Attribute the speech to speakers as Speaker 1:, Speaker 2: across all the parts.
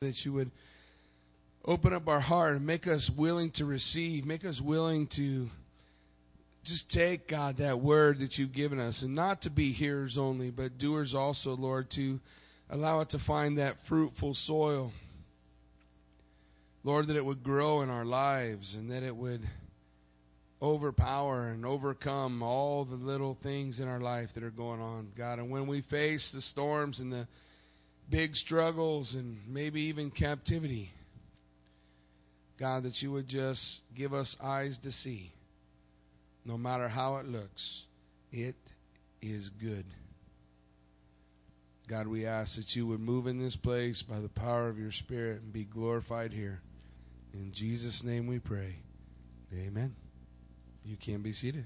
Speaker 1: that you would open up our heart and make us willing to receive, make us willing to just take, God, that word that you've given us, and not to be hearers only, but doers also, Lord, to allow it to find that fruitful soil. Lord, that it would grow in our lives and that it would overpower and overcome all the little things in our life that are going on, God. And when we face the storms and the big struggles and maybe even captivity, God, that you would just give us eyes to see, no matter how it looks, it is good. God, we ask that you would move in this place by the power of your Spirit and be glorified here. In Jesus' name we pray. Amen. You can be seated.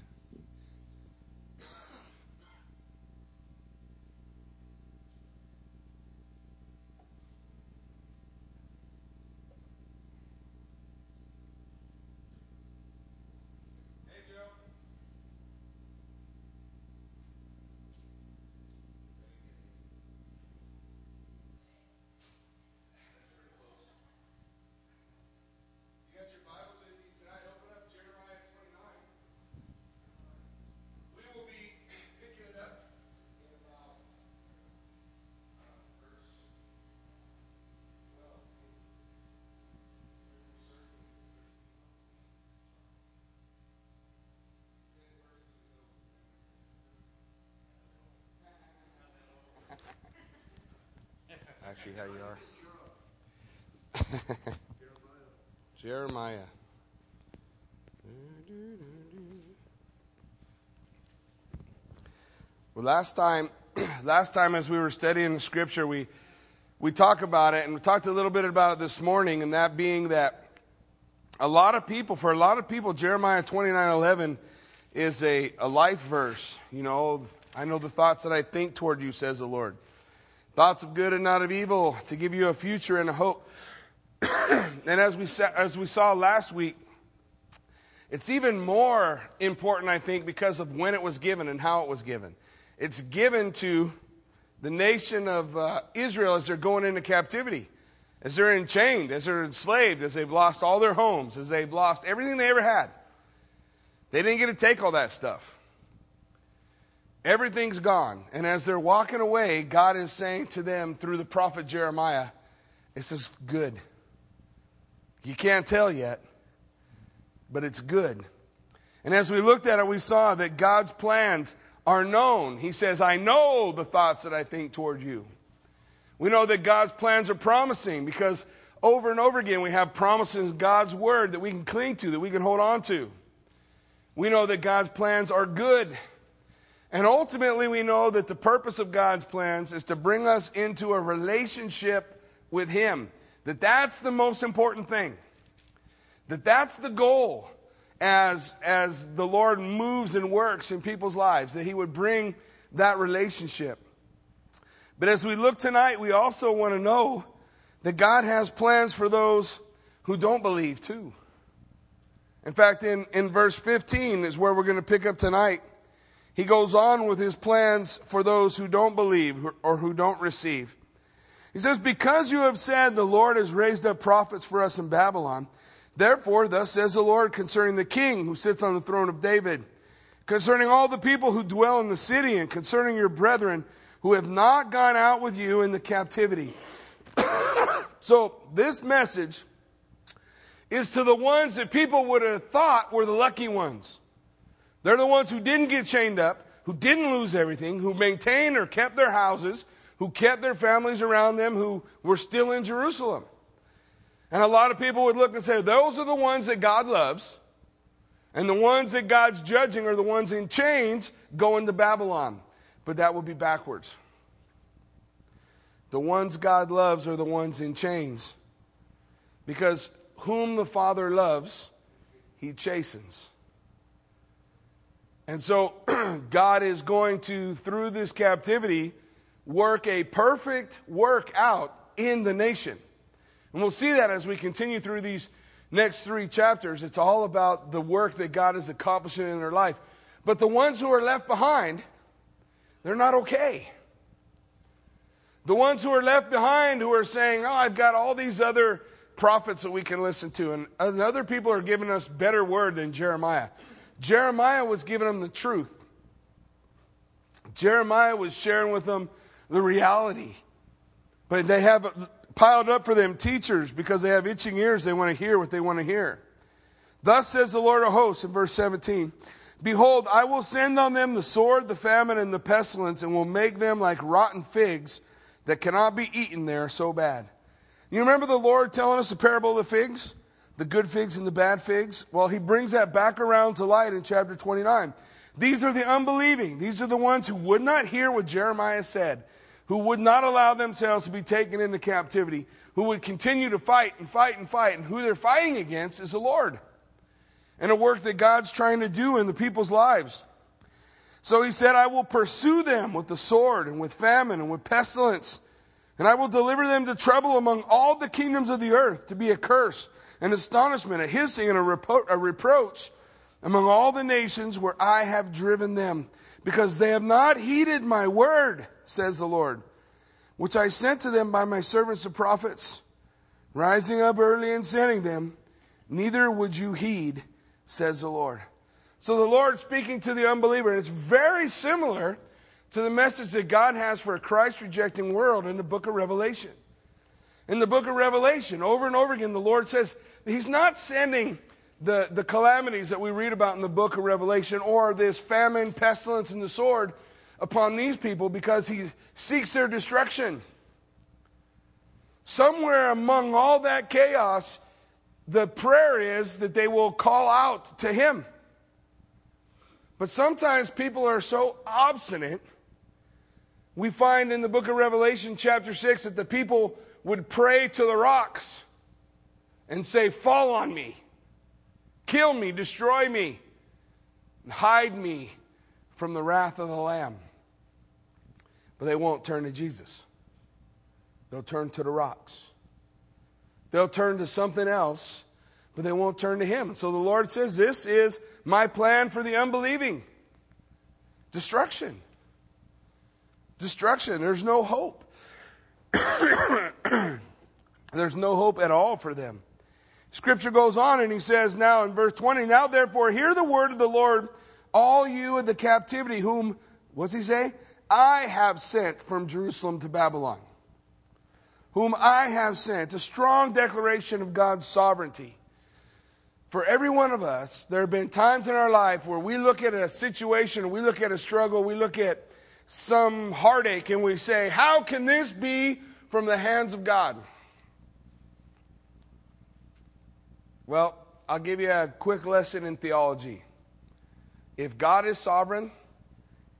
Speaker 1: I see how you are. Jeremiah. Well, last time, last time as we were studying the scripture, we we talked about it, and we talked a little bit about it this morning, and that being that a lot of people, for a lot of people, Jeremiah twenty nine eleven is a, a life verse. You know, I know the thoughts that I think toward you, says the Lord. Thoughts of good and not of evil to give you a future and a hope. and as we, sa- as we saw last week, it's even more important, I think, because of when it was given and how it was given. It's given to the nation of uh, Israel as they're going into captivity, as they're enchained, as they're enslaved, as they've lost all their homes, as they've lost everything they ever had. They didn't get to take all that stuff. Everything's gone. And as they're walking away, God is saying to them through the prophet Jeremiah, This is good. You can't tell yet, but it's good. And as we looked at it, we saw that God's plans are known. He says, I know the thoughts that I think toward you. We know that God's plans are promising because over and over again we have promises in God's word that we can cling to, that we can hold on to. We know that God's plans are good. And ultimately, we know that the purpose of God's plans is to bring us into a relationship with Him. That that's the most important thing. That that's the goal as, as the Lord moves and works in people's lives, that He would bring that relationship. But as we look tonight, we also want to know that God has plans for those who don't believe too. In fact, in, in verse 15 is where we're going to pick up tonight. He goes on with his plans for those who don't believe or who don't receive. He says, Because you have said the Lord has raised up prophets for us in Babylon, therefore, thus says the Lord concerning the king who sits on the throne of David, concerning all the people who dwell in the city, and concerning your brethren who have not gone out with you in the captivity. so, this message is to the ones that people would have thought were the lucky ones. They're the ones who didn't get chained up, who didn't lose everything, who maintained or kept their houses, who kept their families around them, who were still in Jerusalem. And a lot of people would look and say, those are the ones that God loves. And the ones that God's judging are the ones in chains going to Babylon. But that would be backwards. The ones God loves are the ones in chains. Because whom the Father loves, he chastens. And so God is going to, through this captivity, work a perfect work out in the nation. And we'll see that as we continue through these next three chapters. It's all about the work that God is accomplishing in their life. But the ones who are left behind, they're not okay. The ones who are left behind who are saying, Oh, I've got all these other prophets that we can listen to. And other people are giving us better word than Jeremiah. Jeremiah was giving them the truth. Jeremiah was sharing with them the reality. But they have piled up for them teachers because they have itching ears. They want to hear what they want to hear. Thus says the Lord of hosts in verse 17 Behold, I will send on them the sword, the famine, and the pestilence, and will make them like rotten figs that cannot be eaten. They are so bad. You remember the Lord telling us the parable of the figs? The good figs and the bad figs? Well, he brings that back around to light in chapter 29. These are the unbelieving. These are the ones who would not hear what Jeremiah said, who would not allow themselves to be taken into captivity, who would continue to fight and fight and fight. And who they're fighting against is the Lord and a work that God's trying to do in the people's lives. So he said, I will pursue them with the sword and with famine and with pestilence, and I will deliver them to trouble among all the kingdoms of the earth, to be a curse, an astonishment, a hissing, and a, repro- a reproach among all the nations where I have driven them, because they have not heeded my word, says the Lord, which I sent to them by my servants the prophets, rising up early and sending them, neither would you heed says the Lord. So the Lord speaking to the unbeliever, and it's very similar to the message that God has for a Christ rejecting world in the book of Revelation. In the book of Revelation, over and over again, the Lord says He's not sending the, the calamities that we read about in the book of Revelation or this famine, pestilence, and the sword upon these people because He seeks their destruction. Somewhere among all that chaos, the prayer is that they will call out to Him. But sometimes people are so obstinate. We find in the book of Revelation, chapter 6, that the people would pray to the rocks and say, Fall on me, kill me, destroy me, and hide me from the wrath of the Lamb. But they won't turn to Jesus, they'll turn to the rocks. They'll turn to something else, but they won't turn to Him. And so the Lord says, This is my plan for the unbelieving destruction. Destruction. There's no hope. There's no hope at all for them. Scripture goes on and he says now in verse 20, Now therefore hear the word of the Lord, all you in the captivity, whom, what's he say? I have sent from Jerusalem to Babylon whom I have sent, a strong declaration of God's sovereignty. For every one of us, there have been times in our life where we look at a situation, we look at a struggle, we look at some heartache, and we say, How can this be from the hands of God? Well, I'll give you a quick lesson in theology. If God is sovereign,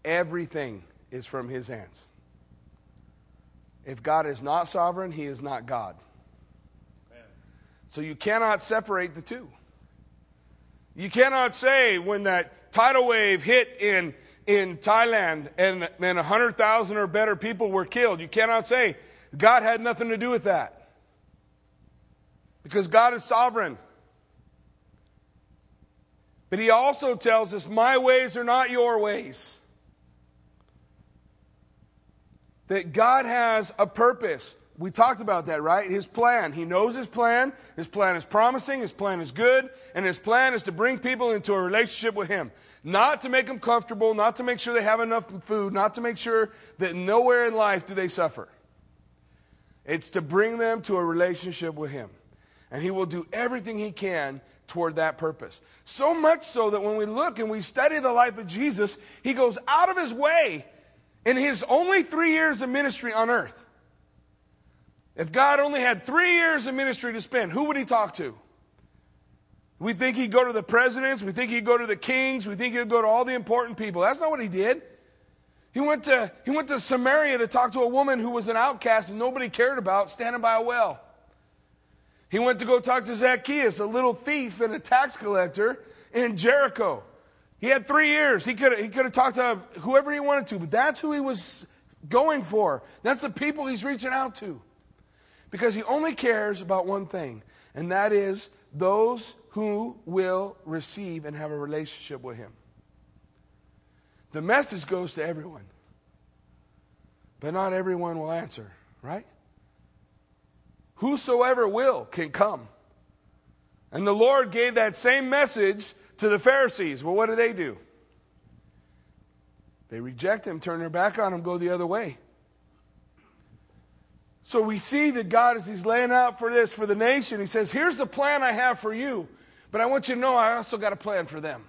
Speaker 1: everything is from his hands. If God is not sovereign, he is not God. So you cannot separate the two. You cannot say when that tidal wave hit in, in Thailand and, and 100,000 or better people were killed, you cannot say God had nothing to do with that. Because God is sovereign. But he also tells us, My ways are not your ways. that God has a purpose. We talked about that, right? His plan. He knows his plan. His plan is promising. His plan is good. And his plan is to bring people into a relationship with him. Not to make them comfortable, not to make sure they have enough food, not to make sure that nowhere in life do they suffer. It's to bring them to a relationship with him. And he will do everything he can toward that purpose. So much so that when we look and we study the life of Jesus, he goes out of his way in his only three years of ministry on earth, if God only had three years of ministry to spend, who would he talk to? We think he'd go to the presidents. We think he'd go to the kings. We think he'd go to all the important people. That's not what he did. He went to, he went to Samaria to talk to a woman who was an outcast and nobody cared about, standing by a well. He went to go talk to Zacchaeus, a little thief and a tax collector in Jericho. He had three years. He could, he could have talked to whoever he wanted to, but that's who he was going for. That's the people he's reaching out to. Because he only cares about one thing, and that is those who will receive and have a relationship with him. The message goes to everyone. but not everyone will answer, right? Whosoever will can come. And the Lord gave that same message to the Pharisees. Well, what do they do? They reject him, turn their back on him, go the other way. So we see that God, as He's laying out for this, for the nation, He says, Here's the plan I have for you, but I want you to know I also got a plan for them.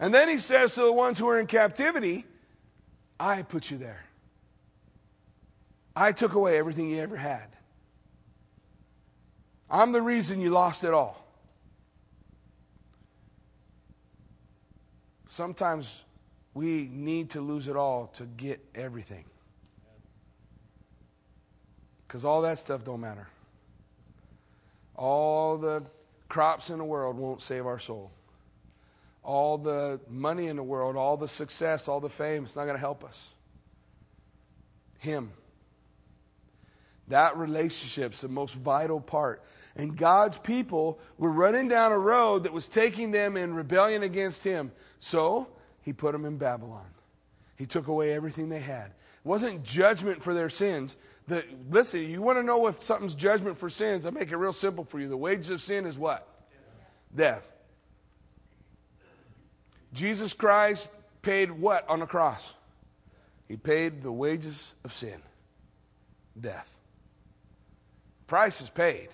Speaker 1: And then He says to the ones who are in captivity, I put you there. I took away everything you ever had. I'm the reason you lost it all. Sometimes we need to lose it all to get everything. Because all that stuff don't matter. All the crops in the world won't save our soul. All the money in the world, all the success, all the fame, it's not going to help us. Him. That relationship's the most vital part. And God's people were running down a road that was taking them in rebellion against Him. So He put them in Babylon. He took away everything they had. It wasn't judgment for their sins. The, listen, you want to know if something's judgment for sins? I make it real simple for you. The wages of sin is what? Death. Jesus Christ paid what on the cross? He paid the wages of sin death. Price is paid.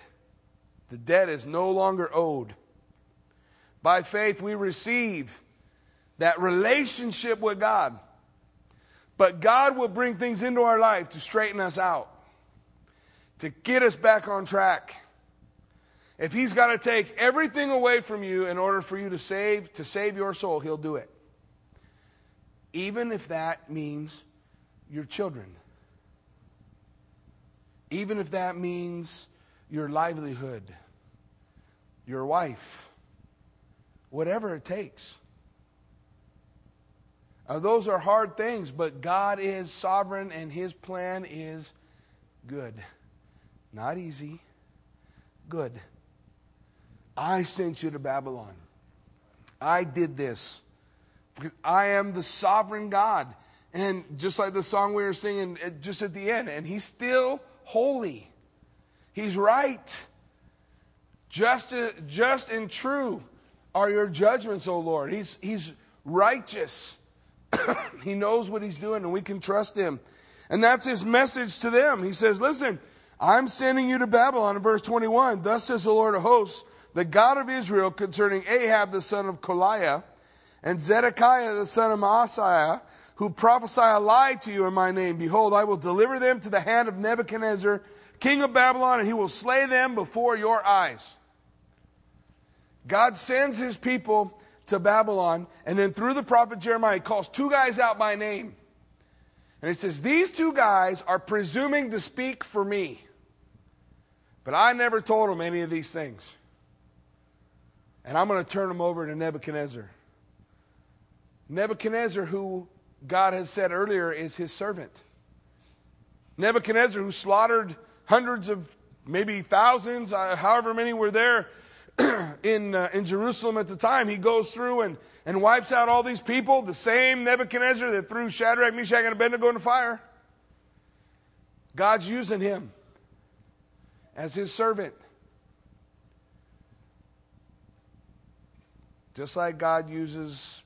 Speaker 1: The debt is no longer owed. By faith, we receive that relationship with God. But God will bring things into our life to straighten us out, to get us back on track. If He's got to take everything away from you in order for you to save, to save your soul, He'll do it. Even if that means your children. Even if that means your livelihood, your wife, whatever it takes. Uh, those are hard things, but God is sovereign and His plan is good. Not easy, good. I sent you to Babylon. I did this. I am the sovereign God. And just like the song we were singing just at the end, and He's still holy. He's right. Just, uh, just and true are your judgments, O Lord. He's, he's righteous. he knows what he's doing and we can trust him. And that's his message to them. He says, Listen, I'm sending you to Babylon in verse 21. Thus says the Lord of hosts, the God of Israel, concerning Ahab the son of Kolaiah and Zedekiah the son of Maaseiah, who prophesy a lie to you in my name. Behold, I will deliver them to the hand of Nebuchadnezzar, king of Babylon, and he will slay them before your eyes. God sends his people to Babylon. And then through the prophet Jeremiah, he calls two guys out by name. And he says, These two guys are presuming to speak for me. But I never told them any of these things. And I'm going to turn them over to Nebuchadnezzar. Nebuchadnezzar, who God has said earlier is his servant. Nebuchadnezzar, who slaughtered hundreds of, maybe thousands, uh, however many were there, in, uh, in Jerusalem at the time, he goes through and, and wipes out all these people, the same Nebuchadnezzar that threw Shadrach, Meshach, and Abednego in the fire. God's using him as his servant. Just like God uses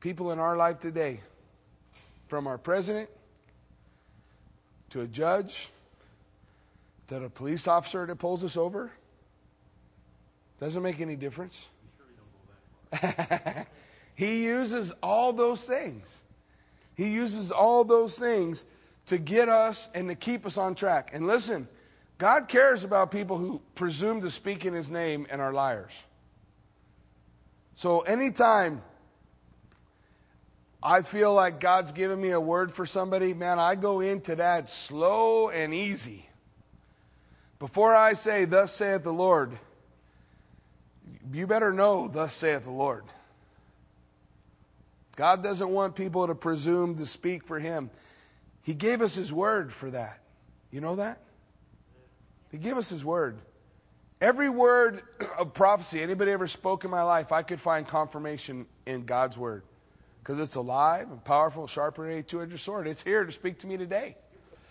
Speaker 1: people in our life today, from our president to a judge to a police officer that pulls us over doesn't make any difference. he uses all those things. He uses all those things to get us and to keep us on track. And listen, God cares about people who presume to speak in His name and are liars. So anytime I feel like God's given me a word for somebody, man, I go into that slow and easy. Before I say, Thus saith the Lord, you better know, thus saith the Lord. God doesn't want people to presume to speak for Him. He gave us His word for that. You know that? He gave us His word. Every word of prophecy anybody ever spoke in my life, I could find confirmation in God's word. because it's alive and powerful, sharper than a two-edged sword. It's here to speak to me today,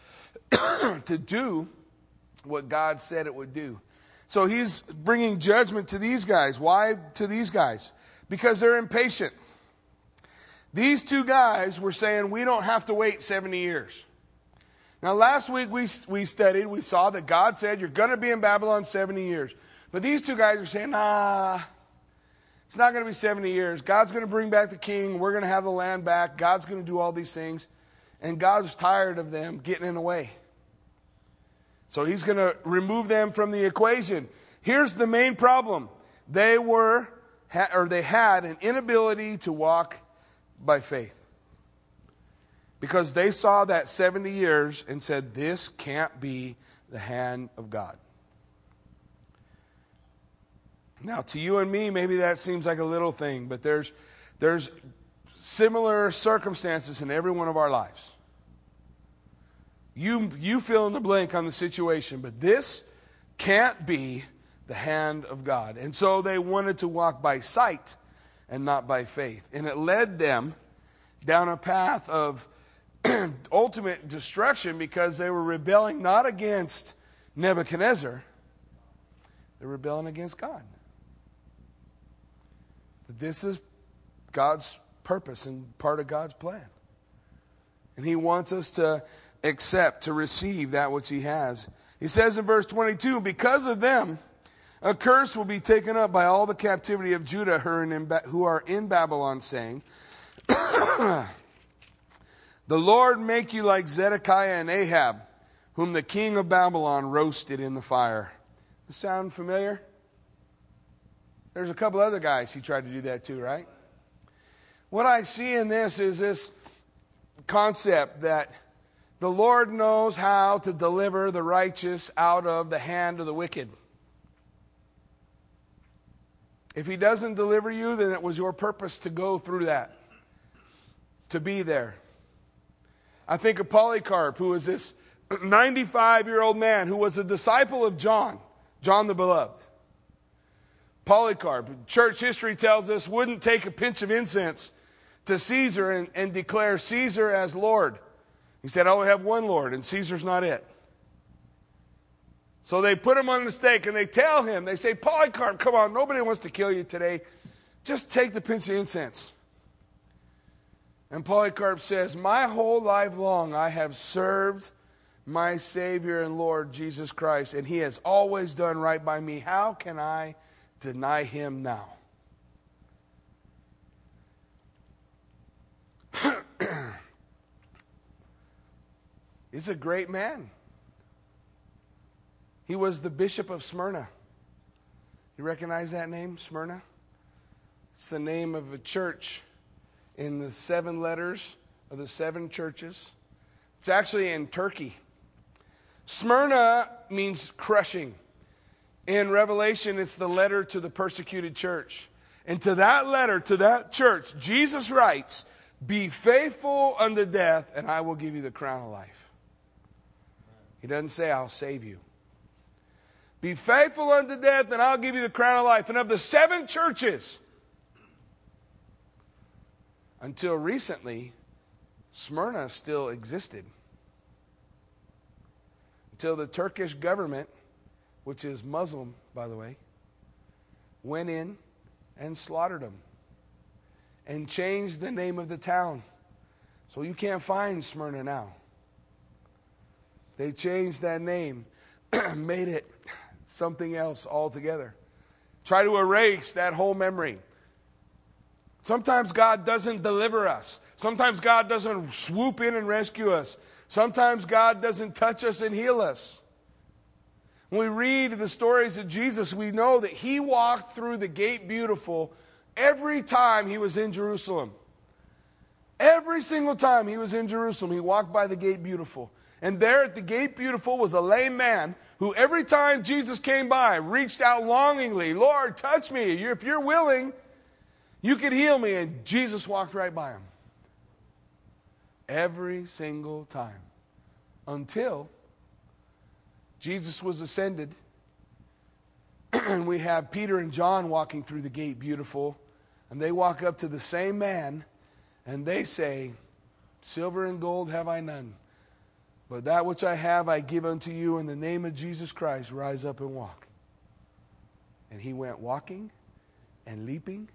Speaker 1: to do what God said it would do. So he's bringing judgment to these guys. Why to these guys? Because they're impatient. These two guys were saying, we don't have to wait 70 years. Now, last week we, we studied, we saw that God said, you're going to be in Babylon 70 years. But these two guys are saying, nah, it's not going to be 70 years. God's going to bring back the king. We're going to have the land back. God's going to do all these things. And God's tired of them getting in the way. So he's going to remove them from the equation. Here's the main problem. They were, or they had an inability to walk by faith. Because they saw that 70 years and said, this can't be the hand of God. Now, to you and me, maybe that seems like a little thing, but there's, there's similar circumstances in every one of our lives. You, you fill in the blank on the situation, but this can't be the hand of God. And so they wanted to walk by sight and not by faith. And it led them down a path of ultimate destruction because they were rebelling not against Nebuchadnezzar, they're rebelling against God. This is God's purpose and part of God's plan. And He wants us to accept, to receive that which He has. He says in verse 22 Because of them, a curse will be taken up by all the captivity of Judah who are in Babylon, saying, The Lord make you like Zedekiah and Ahab, whom the king of Babylon roasted in the fire. Sound familiar? There's a couple other guys he tried to do that too, right? What I see in this is this concept that the Lord knows how to deliver the righteous out of the hand of the wicked. If he doesn't deliver you, then it was your purpose to go through that, to be there. I think of Polycarp, who was this 95 year old man who was a disciple of John, John the Beloved. Polycarp, church history tells us, wouldn't take a pinch of incense to Caesar and, and declare Caesar as Lord. He said, I only have one Lord, and Caesar's not it. So they put him on the stake and they tell him, they say, Polycarp, come on, nobody wants to kill you today. Just take the pinch of incense. And Polycarp says, My whole life long I have served my Savior and Lord Jesus Christ, and He has always done right by me. How can I deny him now. He's a great man. He was the bishop of Smyrna. You recognize that name, Smyrna? It's the name of a church in the seven letters of the seven churches. It's actually in Turkey. Smyrna means crushing. In Revelation, it's the letter to the persecuted church. And to that letter, to that church, Jesus writes, Be faithful unto death, and I will give you the crown of life. He doesn't say, I'll save you. Be faithful unto death, and I'll give you the crown of life. And of the seven churches, until recently, Smyrna still existed. Until the Turkish government which is Muslim, by the way, went in and slaughtered them and changed the name of the town. So you can't find Smyrna now. They changed that name, made it something else altogether. Try to erase that whole memory. Sometimes God doesn't deliver us. Sometimes God doesn't swoop in and rescue us. Sometimes God doesn't touch us and heal us. When we read the stories of Jesus, we know that he walked through the gate beautiful every time he was in Jerusalem. Every single time he was in Jerusalem, he walked by the gate beautiful. And there at the gate beautiful was a lame man who every time Jesus came by reached out longingly, Lord, touch me. If you're willing, you could heal me. And Jesus walked right by him. Every single time. Until Jesus was ascended, and we have Peter and John walking through the gate, beautiful, and they walk up to the same man, And they say, Silver and gold have I none, but that which I have I give unto you in the name of Jesus Christ. Rise up and walk. And he went walking and leaping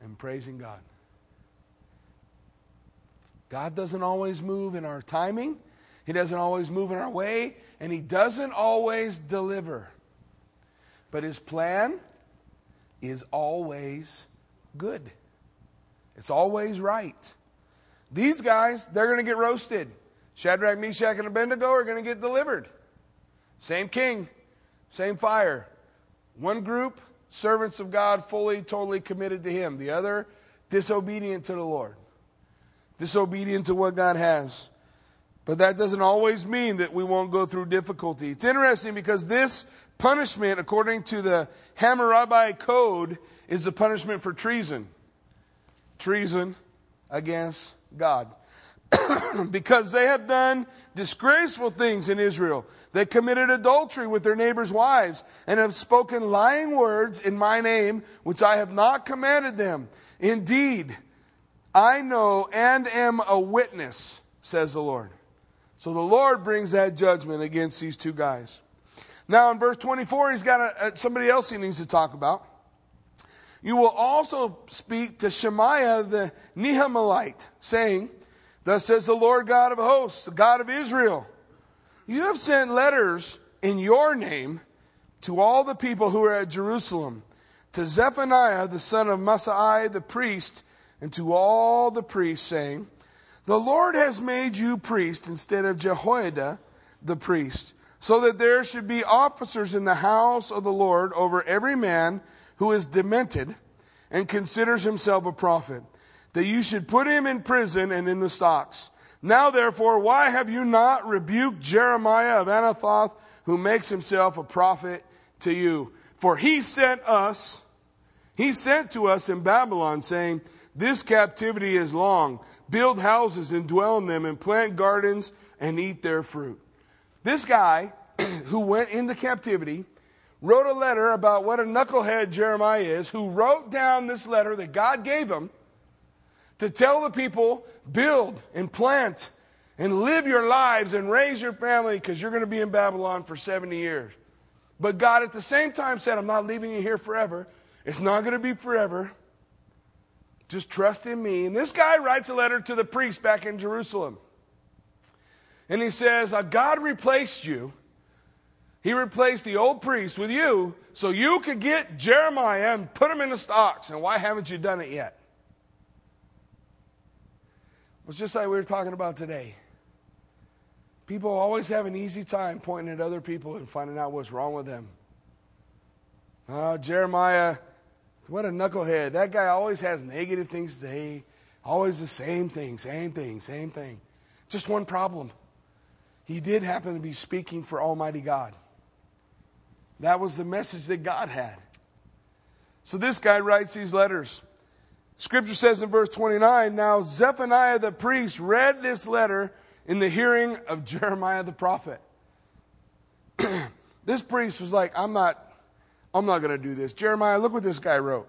Speaker 1: and praising God. God doesn't always move in our timing, He doesn't always move in our way, and He doesn't always deliver. But His plan is always good, it's always right. These guys, they're going to get roasted. Shadrach, Meshach, and Abednego are going to get delivered. Same king, same fire. One group, servants of God, fully, totally committed to Him. The other, disobedient to the Lord, disobedient to what God has. But that doesn't always mean that we won't go through difficulty. It's interesting because this punishment, according to the Hammurabi Code, is the punishment for treason. Treason against God. because they have done disgraceful things in Israel. They committed adultery with their neighbors' wives and have spoken lying words in my name, which I have not commanded them. Indeed, I know and am a witness, says the Lord. So the Lord brings that judgment against these two guys. Now, in verse 24, he's got a, a, somebody else he needs to talk about. You will also speak to Shemaiah the Nehelamite, saying, Thus says the Lord God of hosts, the God of Israel You have sent letters in your name to all the people who are at Jerusalem, to Zephaniah the son of Maaseiah the priest, and to all the priests, saying, The Lord has made you priest instead of Jehoiada the priest, so that there should be officers in the house of the Lord over every man who is demented and considers himself a prophet, that you should put him in prison and in the stocks. Now, therefore, why have you not rebuked Jeremiah of Anathoth, who makes himself a prophet to you? For he sent us, he sent to us in Babylon, saying, This captivity is long. Build houses and dwell in them, and plant gardens and eat their fruit. This guy who went into captivity wrote a letter about what a knucklehead Jeremiah is, who wrote down this letter that God gave him to tell the people build and plant and live your lives and raise your family because you're going to be in Babylon for 70 years. But God at the same time said, I'm not leaving you here forever. It's not going to be forever. Just trust in me. And this guy writes a letter to the priest back in Jerusalem. And he says, God replaced you he replaced the old priest with you so you could get Jeremiah and put him in the stocks. And why haven't you done it yet? It's just like we were talking about today. People always have an easy time pointing at other people and finding out what's wrong with them. Uh, Jeremiah, what a knucklehead. That guy always has negative things to say. Always the same thing, same thing, same thing. Just one problem. He did happen to be speaking for Almighty God. That was the message that God had. So this guy writes these letters. Scripture says in verse 29 Now Zephaniah the priest read this letter in the hearing of Jeremiah the prophet. this priest was like, I'm not, I'm not going to do this. Jeremiah, look what this guy wrote.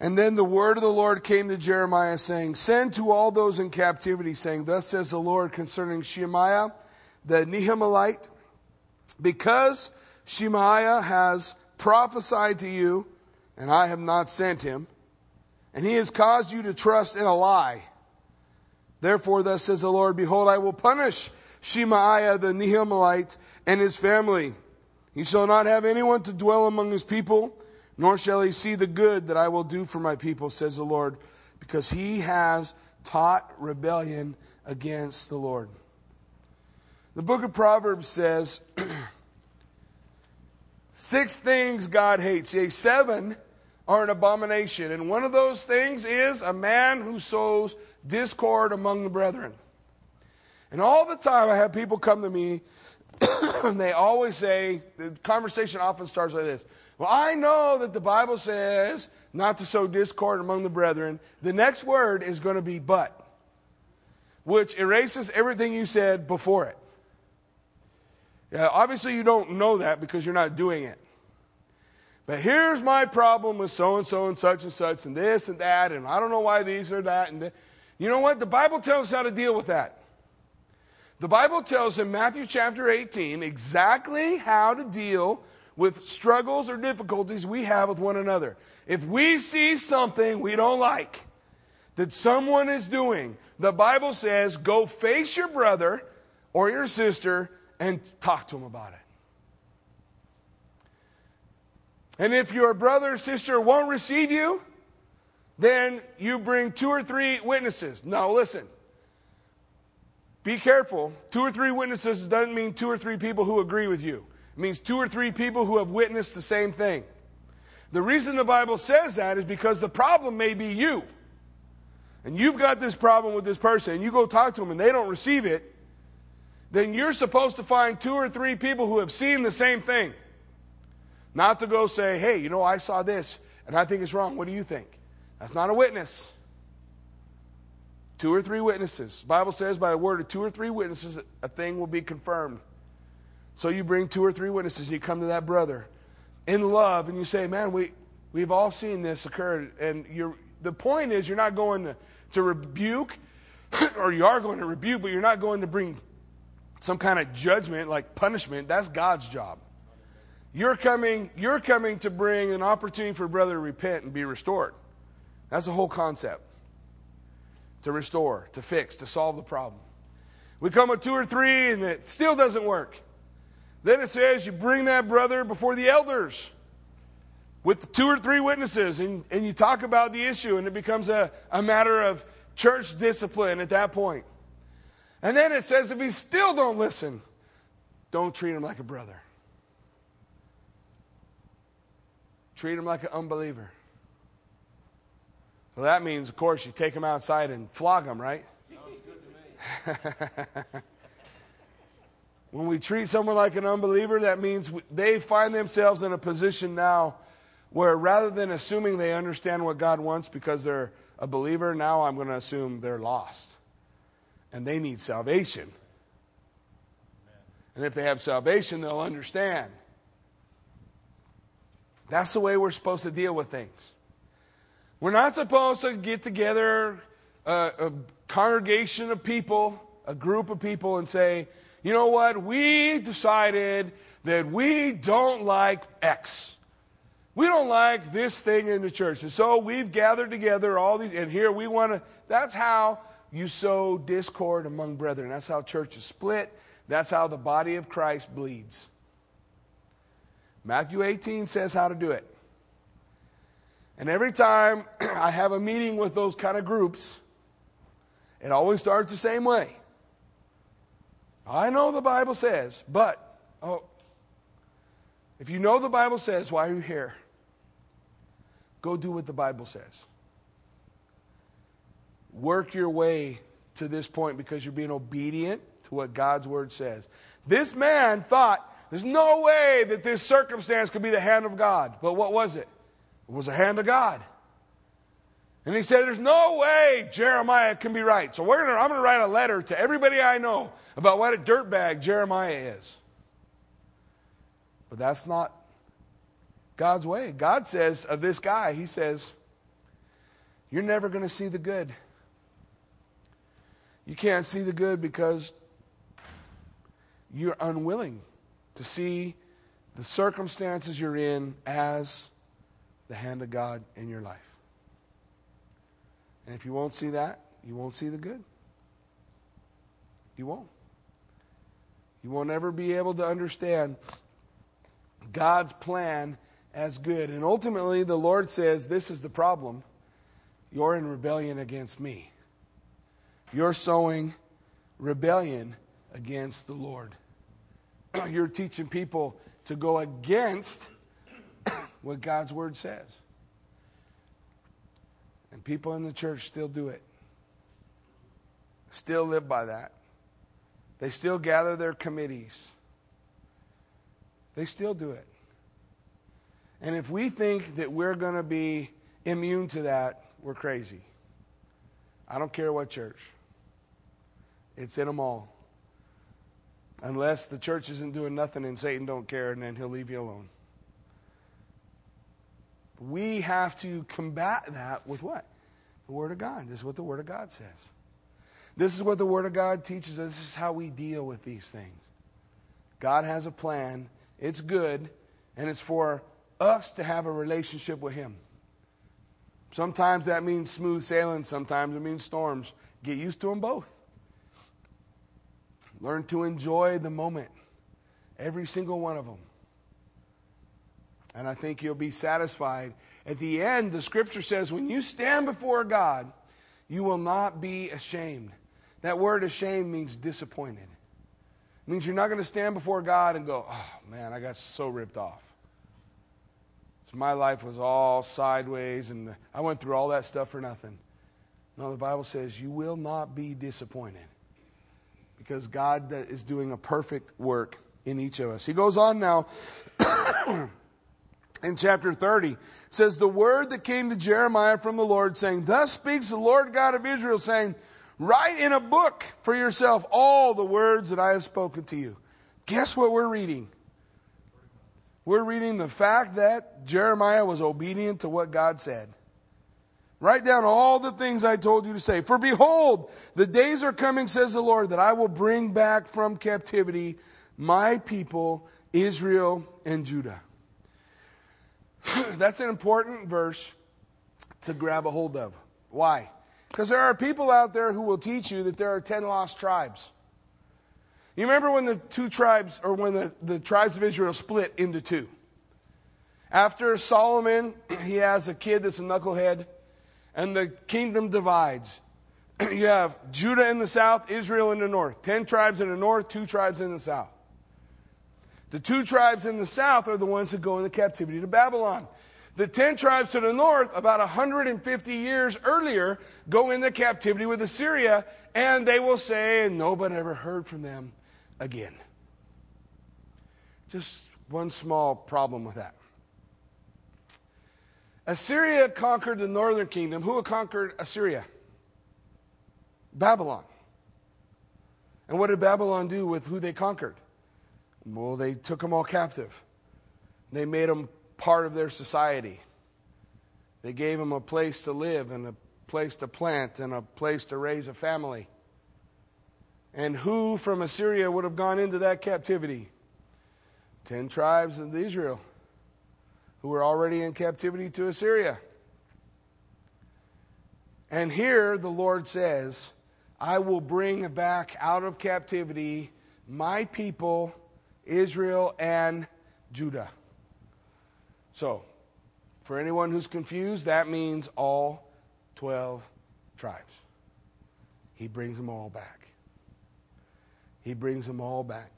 Speaker 1: And then the word of the Lord came to Jeremiah, saying, Send to all those in captivity, saying, Thus says the Lord concerning Shemaiah the Nehelamite, because Shemaiah has prophesied to you, and I have not sent him, and he has caused you to trust in a lie. Therefore, thus says the Lord, Behold, I will punish Shemaiah the Nehelamite and his family. He shall not have anyone to dwell among his people, nor shall he see the good that I will do for my people, says the Lord, because he has taught rebellion against the Lord. The book of Proverbs says, Six things God hates. Yea, seven are an abomination. And one of those things is a man who sows discord among the brethren. And all the time I have people come to me and they always say, the conversation often starts like this. Well, I know that the Bible says not to sow discord among the brethren. The next word is going to be but, which erases everything you said before it. Yeah, obviously, you don't know that because you're not doing it. But here's my problem with so and so and such and such and this and that, and I don't know why these are that. And you know what? The Bible tells us how to deal with that. The Bible tells in Matthew chapter 18 exactly how to deal with struggles or difficulties we have with one another. If we see something we don't like that someone is doing, the Bible says go face your brother or your sister and talk to them about it. And if your brother or sister won't receive you, then you bring two or three witnesses. Now, listen. Be careful. Two or three witnesses doesn't mean two or three people who agree with you. It means two or three people who have witnessed the same thing. The reason the Bible says that is because the problem may be you. And you've got this problem with this person, and you go talk to them and they don't receive it, then you're supposed to find two or three people who have seen the same thing. Not to go say, hey, you know, I saw this and I think it's wrong. What do you think? That's not a witness. Two or three witnesses. The Bible says by the word of two or three witnesses, a thing will be confirmed. So you bring two or three witnesses and you come to that brother in love and you say, man, we, we've all seen this occur. And you're, the point is, you're not going to, to rebuke, or you are going to rebuke, but you're not going to bring some kind of judgment like punishment. That's God's job. You're coming, you're coming to bring an opportunity for a brother to repent and be restored. That's the whole concept. To restore, to fix, to solve the problem. We come with two or three and it still doesn't work. Then it says you bring that brother before the elders with two or three witnesses and, and you talk about the issue and it becomes a, a matter of church discipline at that point. And then it says if he still don't listen, don't treat him like a brother. Treat him like an unbeliever. Well, that means, of course, you take him outside and flog him, right? when we treat someone like an unbeliever, that means they find themselves in a position now where rather than assuming they understand what God wants because they're a believer, now I'm going to assume they're lost and they need salvation. And if they have salvation, they'll understand. That's the way we're supposed to deal with things. We're not supposed to get together a, a congregation of people, a group of people, and say, you know what, we decided that we don't like X. We don't like this thing in the church. And so we've gathered together all these, and here we want to, that's how you sow discord among brethren. That's how churches split. That's how the body of Christ bleeds. Matthew 18 says how to do it. And every time I have a meeting with those kind of groups, it always starts the same way. I know the Bible says, but, oh, if you know the Bible says, why are you here? Go do what the Bible says. Work your way to this point because you're being obedient to what God's word says. This man thought there's no way that this circumstance could be the hand of God. But what was it? It was the hand of God. And he said, There's no way Jeremiah can be right. So gonna, I'm going to write a letter to everybody I know about what a dirtbag Jeremiah is. But that's not God's way. God says of this guy, He says, You're never going to see the good. You can't see the good because you're unwilling to see the circumstances you're in as the hand of God in your life. And if you won't see that, you won't see the good. You won't. You won't ever be able to understand God's plan as good. And ultimately, the Lord says, This is the problem. You're in rebellion against me. You're sowing rebellion against the Lord. you're teaching people to go against what God's word says. And people in the church still do it, still live by that. They still gather their committees. They still do it. And if we think that we're going to be immune to that, we're crazy. I don't care what church, it's in them all. Unless the church isn't doing nothing and Satan don't care, and then he'll leave you alone. we have to combat that with what? The Word of God. This is what the Word of God says. This is what the Word of God teaches us. This is how we deal with these things. God has a plan, it's good, and it's for us to have a relationship with Him. Sometimes that means smooth sailing, sometimes it means storms. Get used to them both. Learn to enjoy the moment, every single one of them. And I think you'll be satisfied. At the end, the scripture says, when you stand before God, you will not be ashamed. That word ashamed means disappointed. It means you're not going to stand before God and go, oh man, I got so ripped off. So my life was all sideways and I went through all that stuff for nothing. No, the Bible says you will not be disappointed because God is doing a perfect work in each of us. He goes on now in chapter 30 says the word that came to Jeremiah from the Lord saying thus speaks the Lord God of Israel saying write in a book for yourself all the words that I have spoken to you. Guess what we're reading? We're reading the fact that Jeremiah was obedient to what God said. Write down all the things I told you to say. For behold, the days are coming, says the Lord, that I will bring back from captivity my people, Israel and Judah. That's an important verse to grab a hold of. Why? Because there are people out there who will teach you that there are 10 lost tribes. You remember when the two tribes, or when the, the tribes of Israel split into two? After Solomon, he has a kid that's a knucklehead and the kingdom divides. you have Judah in the south, Israel in the north. Ten tribes in the north, two tribes in the south. The two tribes in the south are the ones that go into captivity to Babylon. The ten tribes to the north, about 150 years earlier, go into captivity with Assyria, and they will say, and nobody ever heard from them again. Just one small problem with that. Assyria conquered the northern kingdom. Who conquered Assyria? Babylon. And what did Babylon do with who they conquered? Well, they took them all captive. They made them part of their society. They gave them a place to live and a place to plant and a place to raise a family. And who from Assyria would have gone into that captivity? Ten tribes of Israel who were already in captivity to Assyria. And here the Lord says, I will bring back out of captivity my people, Israel and Judah. So, for anyone who's confused, that means all 12 tribes. He brings them all back. He brings them all back.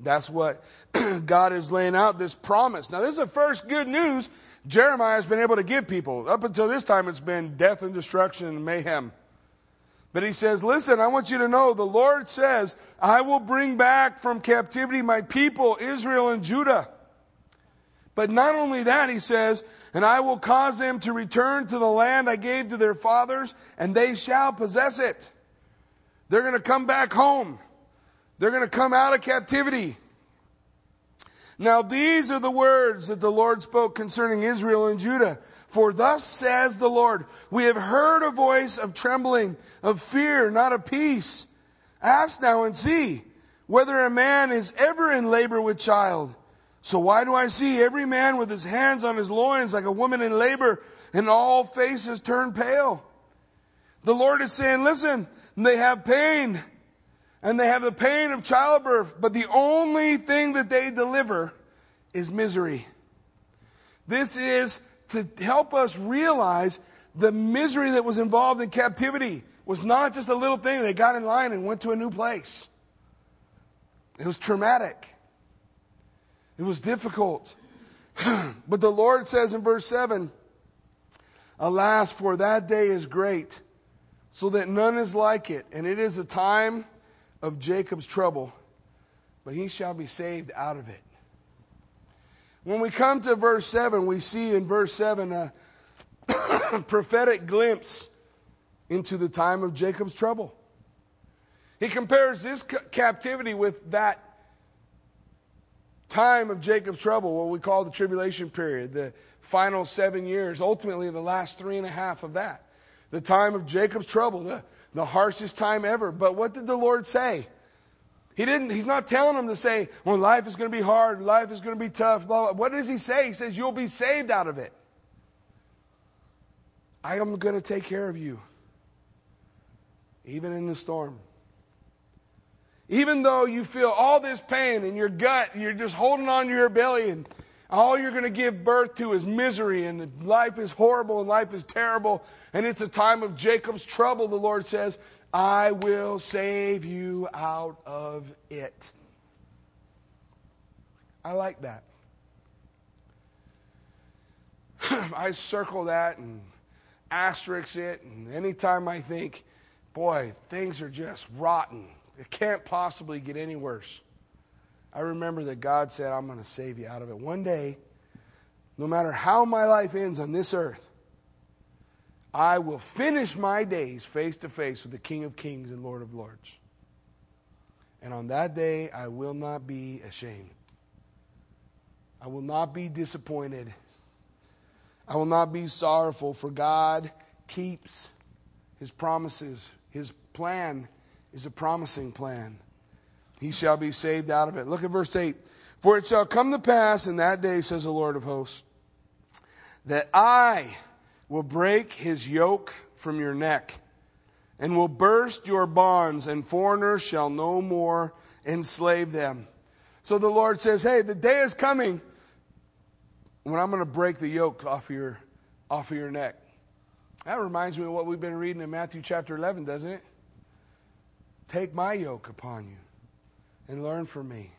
Speaker 1: That's what God is laying out this promise. Now, this is the first good news Jeremiah has been able to give people. Up until this time, it's been death and destruction and mayhem. But he says, Listen, I want you to know the Lord says, I will bring back from captivity my people, Israel and Judah. But not only that, he says, and I will cause them to return to the land I gave to their fathers, and they shall possess it. They're going to come back home. They're going to come out of captivity. Now, these are the words that the Lord spoke concerning Israel and Judah. For thus says the Lord, we have heard a voice of trembling, of fear, not of peace. Ask now and see whether a man is ever in labor with child. So why do I see every man with his hands on his loins like a woman in labor and all faces turn pale? The Lord is saying, listen, they have pain and they have the pain of childbirth, but the only thing that they deliver is misery. This is to help us realize the misery that was involved in captivity was not just a little thing. They got in line and went to a new place. It was traumatic. It was difficult. but the Lord says in verse 7 Alas, for that day is great, so that none is like it. And it is a time of Jacob's trouble, but he shall be saved out of it. When we come to verse 7, we see in verse 7 a prophetic glimpse into the time of Jacob's trouble. He compares this captivity with that time of Jacob's trouble, what we call the tribulation period, the final seven years, ultimately the last three and a half of that. The time of Jacob's trouble, the, the harshest time ever. But what did the Lord say? He didn't, he's not telling them to say, well, life is going to be hard, life is going to be tough, blah, blah. What does he say? He says, you'll be saved out of it. I am going to take care of you, even in the storm. Even though you feel all this pain in your gut, you're just holding on to your belly, and all you're going to give birth to is misery, and life is horrible, and life is terrible, and it's a time of Jacob's trouble, the Lord says, I will save you out of it. I like that. I circle that and asterisk it, and anytime I think, boy, things are just rotten, it can't possibly get any worse. I remember that God said, I'm going to save you out of it. One day, no matter how my life ends on this earth, I will finish my days face to face with the King of Kings and Lord of Lords. And on that day, I will not be ashamed. I will not be disappointed. I will not be sorrowful, for God keeps his promises. His plan is a promising plan. He shall be saved out of it. Look at verse 8. For it shall come to pass in that day, says the Lord of hosts, that I will break his yoke from your neck and will burst your bonds, and foreigners shall no more enslave them. So the Lord says, Hey, the day is coming when I'm going to break the yoke off of your, off of your neck. That reminds me of what we've been reading in Matthew chapter 11, doesn't it? Take my yoke upon you and learn from me.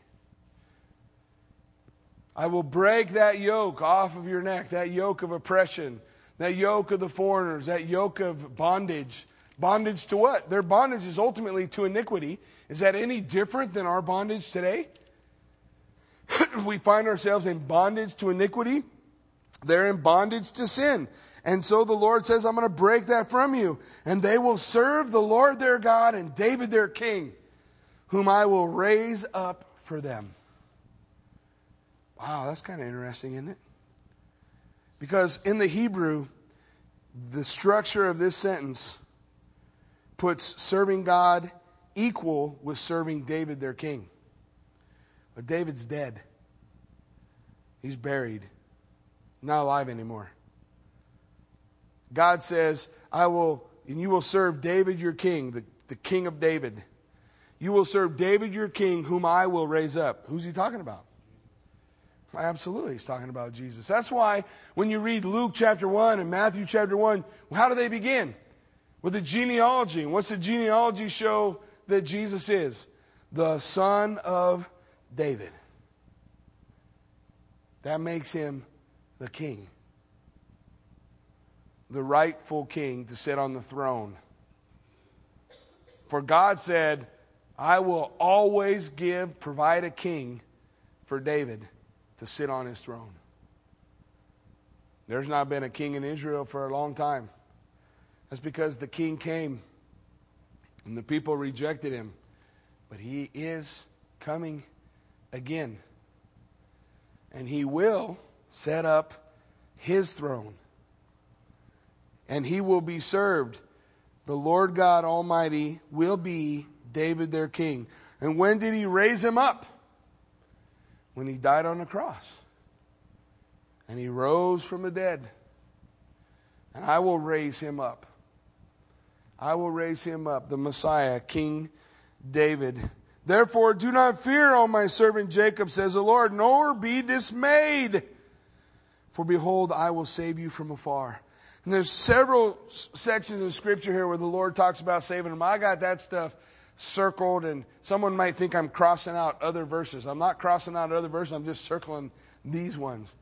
Speaker 1: I will break that yoke off of your neck, that yoke of oppression, that yoke of the foreigners, that yoke of bondage. Bondage to what? Their bondage is ultimately to iniquity. Is that any different than our bondage today? we find ourselves in bondage to iniquity. They're in bondage to sin. And so the Lord says, I'm going to break that from you. And they will serve the Lord their God and David their king, whom I will raise up for them. Wow, that's kind of interesting, isn't it? Because in the Hebrew, the structure of this sentence puts serving God equal with serving David, their king. But David's dead, he's buried, not alive anymore. God says, I will, and you will serve David, your king, the, the king of David. You will serve David, your king, whom I will raise up. Who's he talking about? Absolutely, he's talking about Jesus. That's why when you read Luke chapter 1 and Matthew chapter 1, how do they begin? With a genealogy. And what's the genealogy show that Jesus is? The son of David. That makes him the king, the rightful king to sit on the throne. For God said, I will always give, provide a king for David to sit on his throne. There's not been a king in Israel for a long time. That's because the king came and the people rejected him. But he is coming again. And he will set up his throne. And he will be served. The Lord God Almighty will be David their king. And when did he raise him up? When he died on the cross. And he rose from the dead. And I will raise him up. I will raise him up, the Messiah, King David. Therefore, do not fear, O my servant Jacob, says the Lord, nor be dismayed. For behold, I will save you from afar. And there's several sections of scripture here where the Lord talks about saving them. I got that stuff circled, and someone might think I'm crossing out other verses. I'm not crossing out other verses, I'm just circling these ones.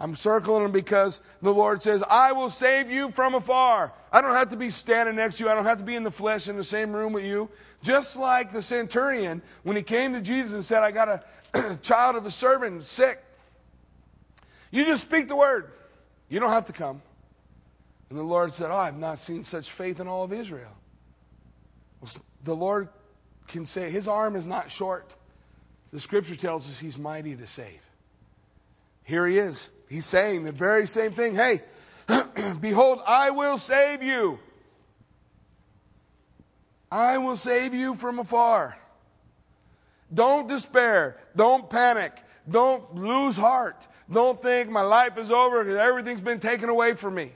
Speaker 1: I'm circling them because the Lord says, I will save you from afar. I don't have to be standing next to you. I don't have to be in the flesh in the same room with you. Just like the centurion, when he came to Jesus and said, I got a child of a servant sick. You just speak the word. You don't have to come. And the Lord said, Oh, I've not seen such faith in all of Israel. The Lord can say, His arm is not short. the scripture tells us he's mighty to save. Here he is. He's saying the very same thing. Hey, behold, I will save you. I will save you from afar. Don't despair. Don't panic. Don't lose heart. Don't think my life is over because everything's been taken away from me.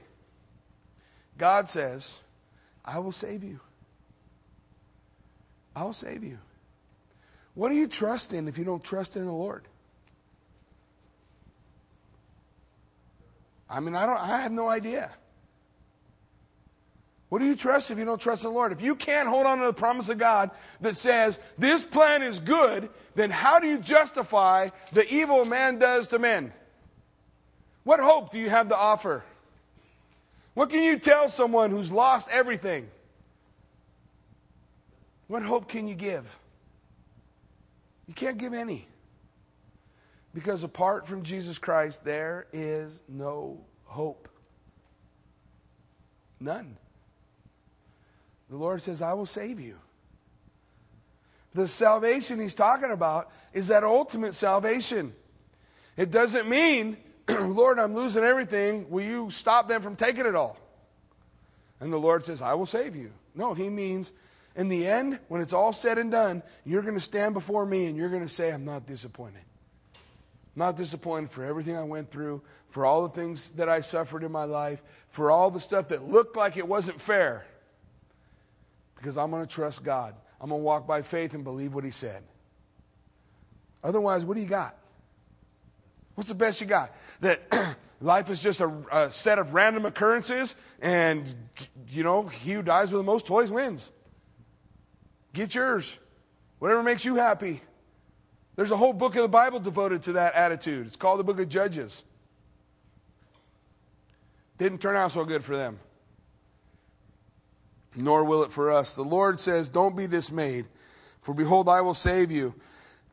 Speaker 1: God says, I will save you. I'll save you. What do you trust in if you don't trust in the Lord? I mean, I don't I have no idea. What do you trust if you don't trust in the Lord? If you can't hold on to the promise of God that says this plan is good, then how do you justify the evil man does to men? What hope do you have to offer? What can you tell someone who's lost everything? What hope can you give? You can't give any. Because apart from Jesus Christ, there is no hope. None. The Lord says, I will save you. The salvation he's talking about is that ultimate salvation. It doesn't mean, Lord, I'm losing everything. Will you stop them from taking it all? And the Lord says, I will save you. No, he means, in the end, when it's all said and done, you're going to stand before me and you're going to say, I'm not disappointed. I'm not disappointed for everything I went through, for all the things that I suffered in my life, for all the stuff that looked like it wasn't fair because I'm going to trust God. I'm going to walk by faith and believe what He said. Otherwise, what do you got? What's the best you got? That life is just a, a, set of random occurrences, and, you know, he who dies with the most toys wins. Get yours. Whatever makes you happy. There's a whole book of the Bible devoted to that attitude. It's called the book of Judges. Didn't turn out so good for them nor will it for us. The Lord says, Don't be dismayed, for behold, I will save you.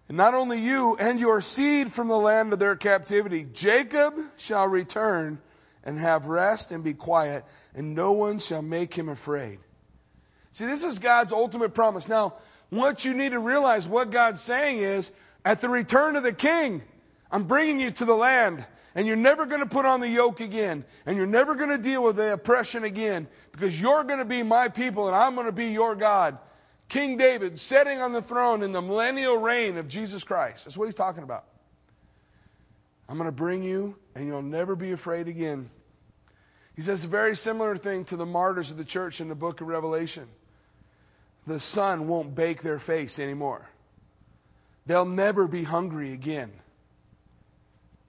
Speaker 1: And not only you and your seed from the land of their captivity. Jacob shall return and have rest and be quiet, and no one shall make him afraid. See, this is God's ultimate promise. Now, what you need to realize, what God's saying is, at the return of the king, I'm bringing you to the land and you're never going to put on the yoke again, and you're never going to deal with the oppression again, because you're going to be my people and I'm going to be your God. King David sitting on the throne in the millennial reign of Jesus Christ. That's what he's talking about. I'm going to bring you, and you'll never be afraid again. He says a very similar thing to the martyrs of the church in the book of Revelation. The sun won't bake their face anymore. They'll never be hungry again.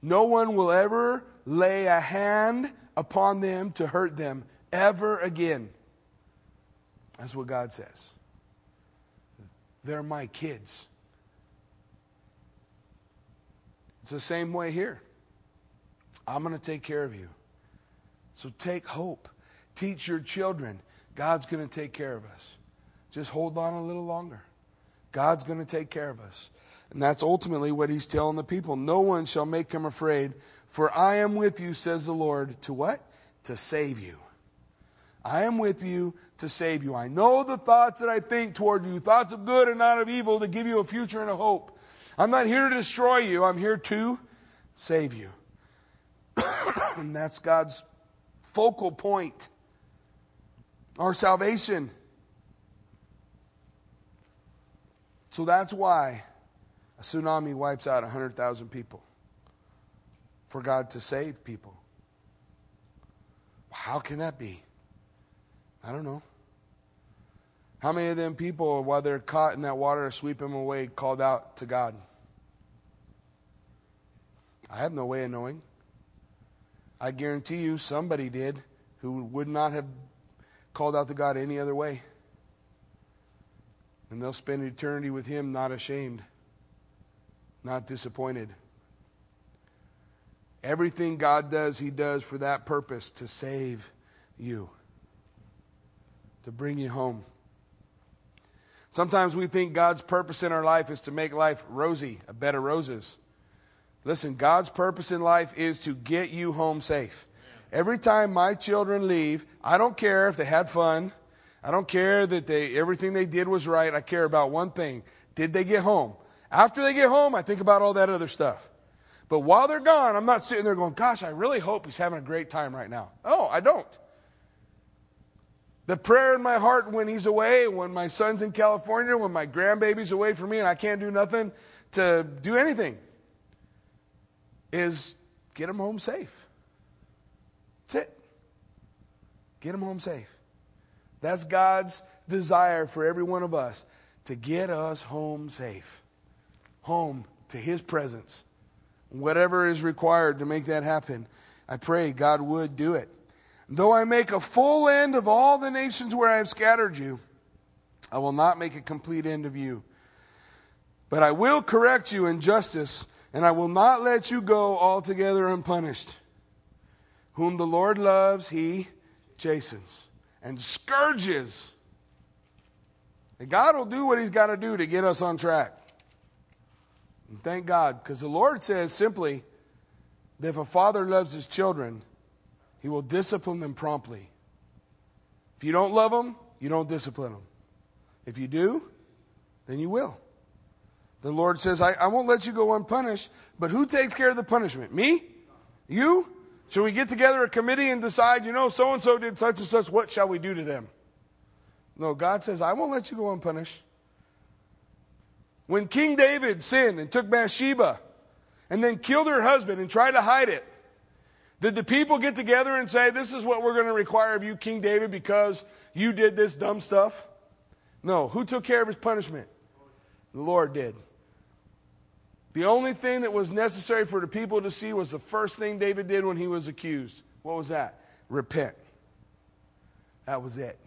Speaker 1: No one will ever lay a hand upon them to hurt them ever again. That's what God says. They're my kids. It's the same way here. I'm going to take care of you. So take hope. Teach your children. God's going to take care of us. Just hold on a little longer. God's going to take care of us. And that's ultimately what he's telling the people. No one shall make him afraid, for I am with you, says the Lord, to what? To save you. I am with you to save you. I know the thoughts that I think toward you, thoughts of good and not of evil, to give you a future and a hope. I'm not here to destroy you, I'm here to save you. and that's God's focal point. Our salvation. So that's why a tsunami wipes out 100,000 people for God to save people. How can that be? I don't know. How many of them people, while they're caught in that water sweep them away, called out to God? I have no way of knowing. I guarantee you somebody did who would not have called out to God any other way. And they'll spend eternity with Him not ashamed not disappointed. Everything God does, He does for that purpose to save you, to bring you home. Sometimes we think God's purpose in our life is to make life rosy, a bed of roses. Listen, God's purpose in life is to get you home safe. Every time my children leave, I don't care if they had fun. I don't care that they everything they did was right. I care about one thing. Did they get home? After they get home, I think about all that other stuff. But while they're gone, I'm not sitting there going, gosh, I really hope he's having a great time right now. Oh, I don't. The prayer in my heart when he's away, when my son's in California, when my grandbaby's away from me and I can't do nothing to do anything, is get him home safe. That's it. Get him home safe. That's God's desire for every one of us to get us home safe, home to his presence. Whatever is required to make that happen, I pray God would do it. Though I make a full end of all the nations where I have scattered you, I will not make a complete end of you. But I will correct you in justice, and I will not let you go altogether unpunished. Whom the Lord loves, he chastens and scourges. And God will do what he's got to do to get us on track. And thank God, because the Lord says simply that if a father loves his children, he will discipline them promptly. If you don't love them, you don't discipline them. If you do, then you will. The Lord says, I, I won't let you go unpunished, but who takes care of the punishment? Me? You? Should we get together a committee and decide, you know, so and so did such and such, what shall we do to them? No, God says, I won't let you go unpunished. When King David sinned and took Bathsheba and then killed her husband and tried to hide it, did the people get together and say, This is what we're going to require of you, King David, because you did this dumb stuff? No. Who took care of his punishment? The Lord did. The only thing that was necessary for the people to see was the first thing David did when he was accused. What was that? Repent. That was it.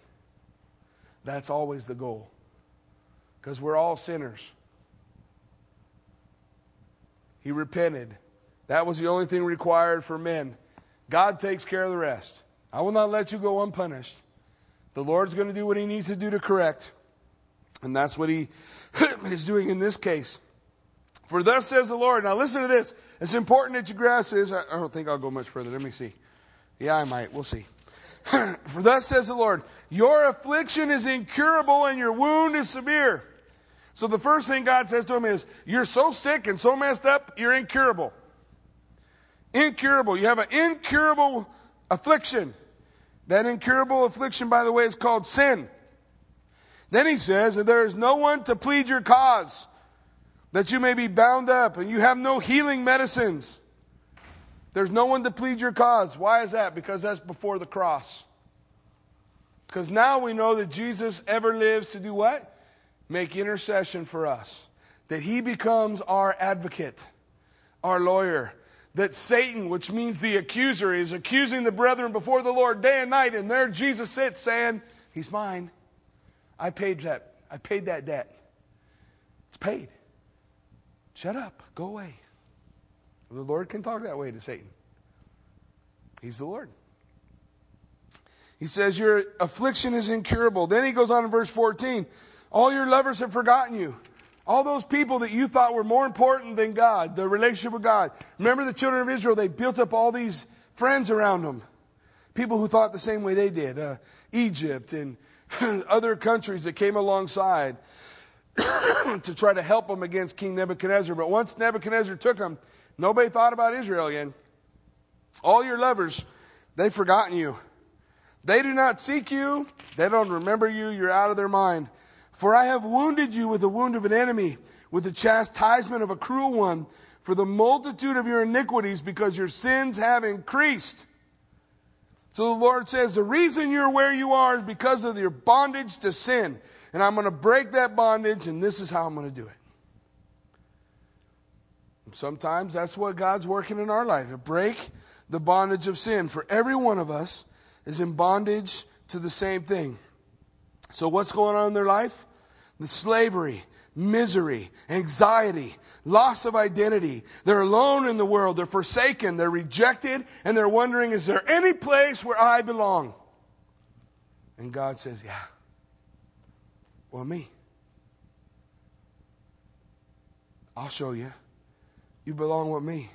Speaker 1: That's always the goal. Because we're all sinners. He repented. That was the only thing required for men. God takes care of the rest. I will not let you go unpunished. The Lord's going to do what he needs to do to correct. And that's what he is doing in this case. For thus says the Lord. Now listen to this. It's important that you grasp this. I don't think I'll go much further. Let me see. Yeah, I might. We'll see. For thus says the Lord, your affliction is incurable and your wound is severe. So the first thing God says to him is, You're so sick and so messed up, you're incurable. Incurable. You have an incurable affliction. That incurable affliction, by the way, is called sin. Then he says, and there is no one to plead your cause, that you may be bound up, and you have no healing medicines. There's no one to plead your cause. Why is that? Because that's before the cross. Because now we know that Jesus ever lives to do what? Make intercession for us. That he becomes our advocate, our lawyer, that Satan, which means the accuser, is accusing the brethren before the Lord day and night, and there Jesus sits saying, He's mine. I paid that. I paid that debt. It's paid. Shut up. Go away. The Lord can talk that way to Satan. He's the Lord. He says, Your affliction is incurable. Then he goes on in verse 14 All your lovers have forgotten you. All those people that you thought were more important than God, the relationship with God. Remember the children of Israel, they built up all these friends around them. People who thought the same way they did. Uh, Egypt and other countries that came alongside to try to help them against King Nebuchadnezzar. But once Nebuchadnezzar took them, nobody thought about Israel again. All your lovers, they've forgotten you. They do not seek you. They don't remember you. You're out of their mind. For I have wounded you with the wound of an enemy, with the chastisement of a cruel one, for the multitude of your iniquities, because your sins have increased. So the Lord says, The reason you're where you are is because of your bondage to sin. And I'm going to break that bondage, and this is how I'm going to do it. Sometimes that's what God's working in our life to break the bondage of sin. For every one of us is in bondage to the same thing. So, what's going on in their life? the slavery, misery, anxiety, loss of identity. They're alone in the world. They're forsaken. They're rejected. And they're wondering, is there any place where I belong? And God says, yeah. Well, me. I'll show you. You belong with me.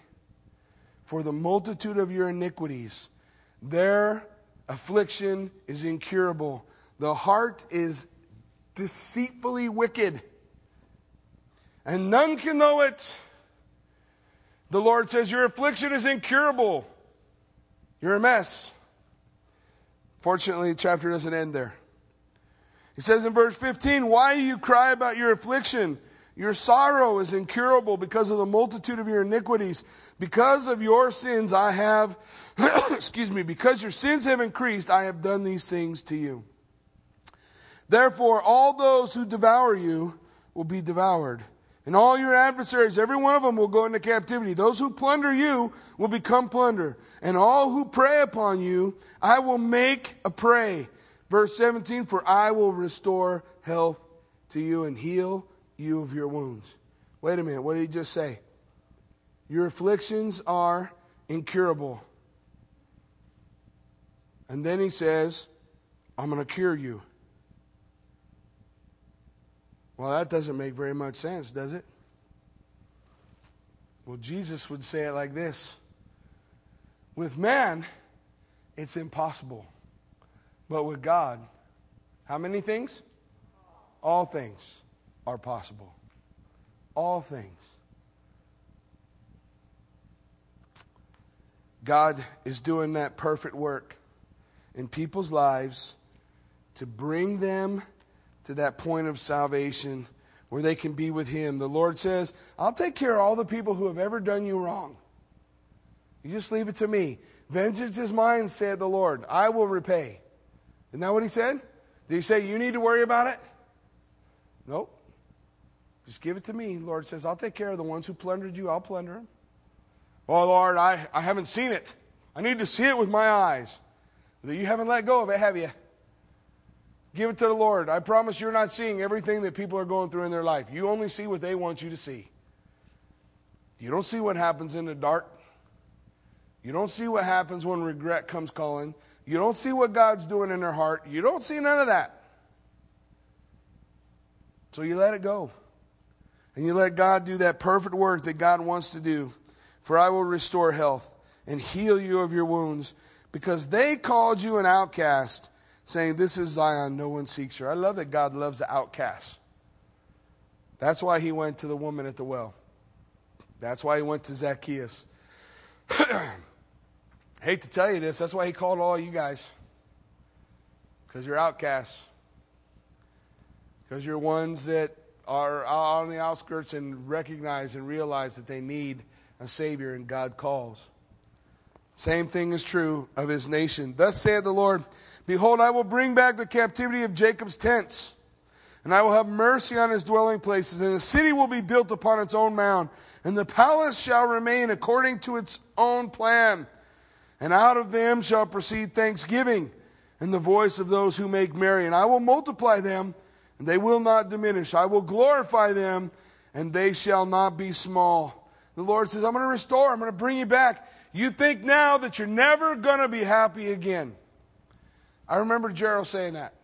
Speaker 1: For the multitude of your iniquities, their affliction is incurable. The heart is deceitfully wicked. and none can know it. The Lord says, Your affliction is incurable. You're a mess. Fortunately, the chapter doesn't end there. He says in verse 15, Why do you cry about your affliction? Your sorrow is incurable because of the multitude of your iniquities. Because of your sins, I have, excuse me, because your sins have increased, I have done these things to you. Therefore, all those who devour you will be devoured. And all your adversaries, every one of them will go into captivity. Those who plunder you will become plunder. And all who prey upon you, I will make a prey. Verse 17, for I will restore health to you and heal you of your wounds. Wait a minute, what did he just say? Your afflictions are incurable. And then he says, I'm going to cure you. Well, that doesn't make very much sense, does it? Well, Jesus would say it like this With man, it's impossible. But with God, how many things? All things are possible. All things. God is doing that perfect work in people's lives to bring them to that point of salvation where they can be with Him. The Lord says, I'll take care of all the people who have ever done you wrong. You just leave it to me. Vengeance is mine, said the Lord. I will repay. Isn't that what He said? Did He say, You need to worry about it? Nope. Just give it to me. The Lord says, I'll take care of the ones who plundered you, I'll plunder them. Oh, Lord, I, I haven't seen it. I need to see it with my eyes. You haven't let go of it, have you? Give it to the Lord. I promise you're not seeing everything that people are going through in their life. You only see what they want you to see. You don't see what happens in the dark. You don't see what happens when regret comes calling. You don't see what God's doing in their heart. You don't see none of that. So you let it go. And you let God do that perfect work that God wants to do. For I will restore health and heal you of your wounds because they called you an outcast saying, This is Zion, no one seeks her. I love that God loves the outcast. That's why he went to the woman at the well. That's why he went to Zacchaeus. Hate to tell you this, that's why he called all you guys. Because you're outcasts. Because you're ones that are on the outskirts and recognize and realize that they need a Savior and God calls. Same thing is true of his nation. Thus saith the Lord Behold, I will bring back the captivity of Jacob's tents, and I will have mercy on his dwelling places, and the city will be built upon its own mound, and the palace shall remain according to its own plan. And out of them shall proceed thanksgiving and the voice of those who make merry. And I will multiply them, and they will not diminish. I will glorify them, and they shall not be small. The Lord says, I'm going to restore, I'm going to bring you back. You think now that you're never going to be happy again. I remember Gerald saying that.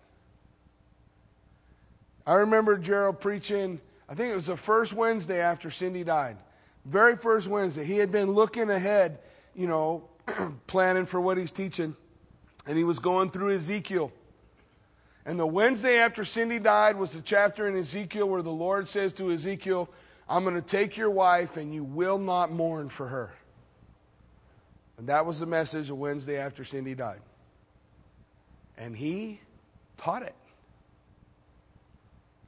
Speaker 1: I remember Gerald preaching, I think it was the first Wednesday after Cindy died. Very first Wednesday. He had been looking ahead, you know, planning for what he's teaching. And he was going through Ezekiel. And the Wednesday after Cindy died was the chapter in Ezekiel where the Lord says to Ezekiel, I'm going to take your wife and you will not mourn for her. And that was the message of Wednesday after Cindy died. And he taught it.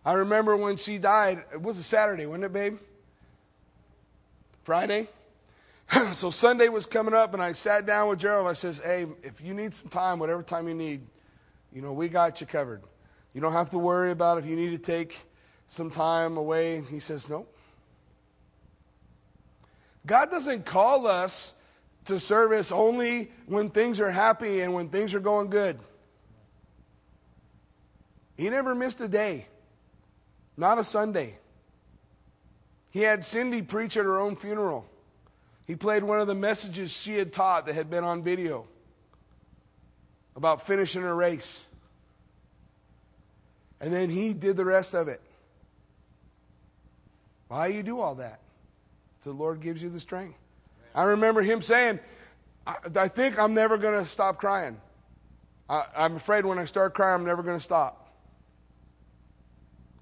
Speaker 1: I remember when she died, it was a Saturday, wasn't it, babe? Friday? so Sunday was coming up, and I sat down with Gerald. I says, Hey, if you need some time, whatever time you need, you know, we got you covered. You don't have to worry about if you need to take some time away. He says, Nope. God doesn't call us to service only when things are happy and when things are going good. He never missed a day, not a Sunday. He had Cindy preach at her own funeral. He played one of the messages she had taught that had been on video about finishing a race. And then he did the rest of it. Why do you do all that? The Lord gives you the strength. I remember him saying, I, I think I'm never going to stop crying. I, I'm afraid when I start crying, I'm never going to stop.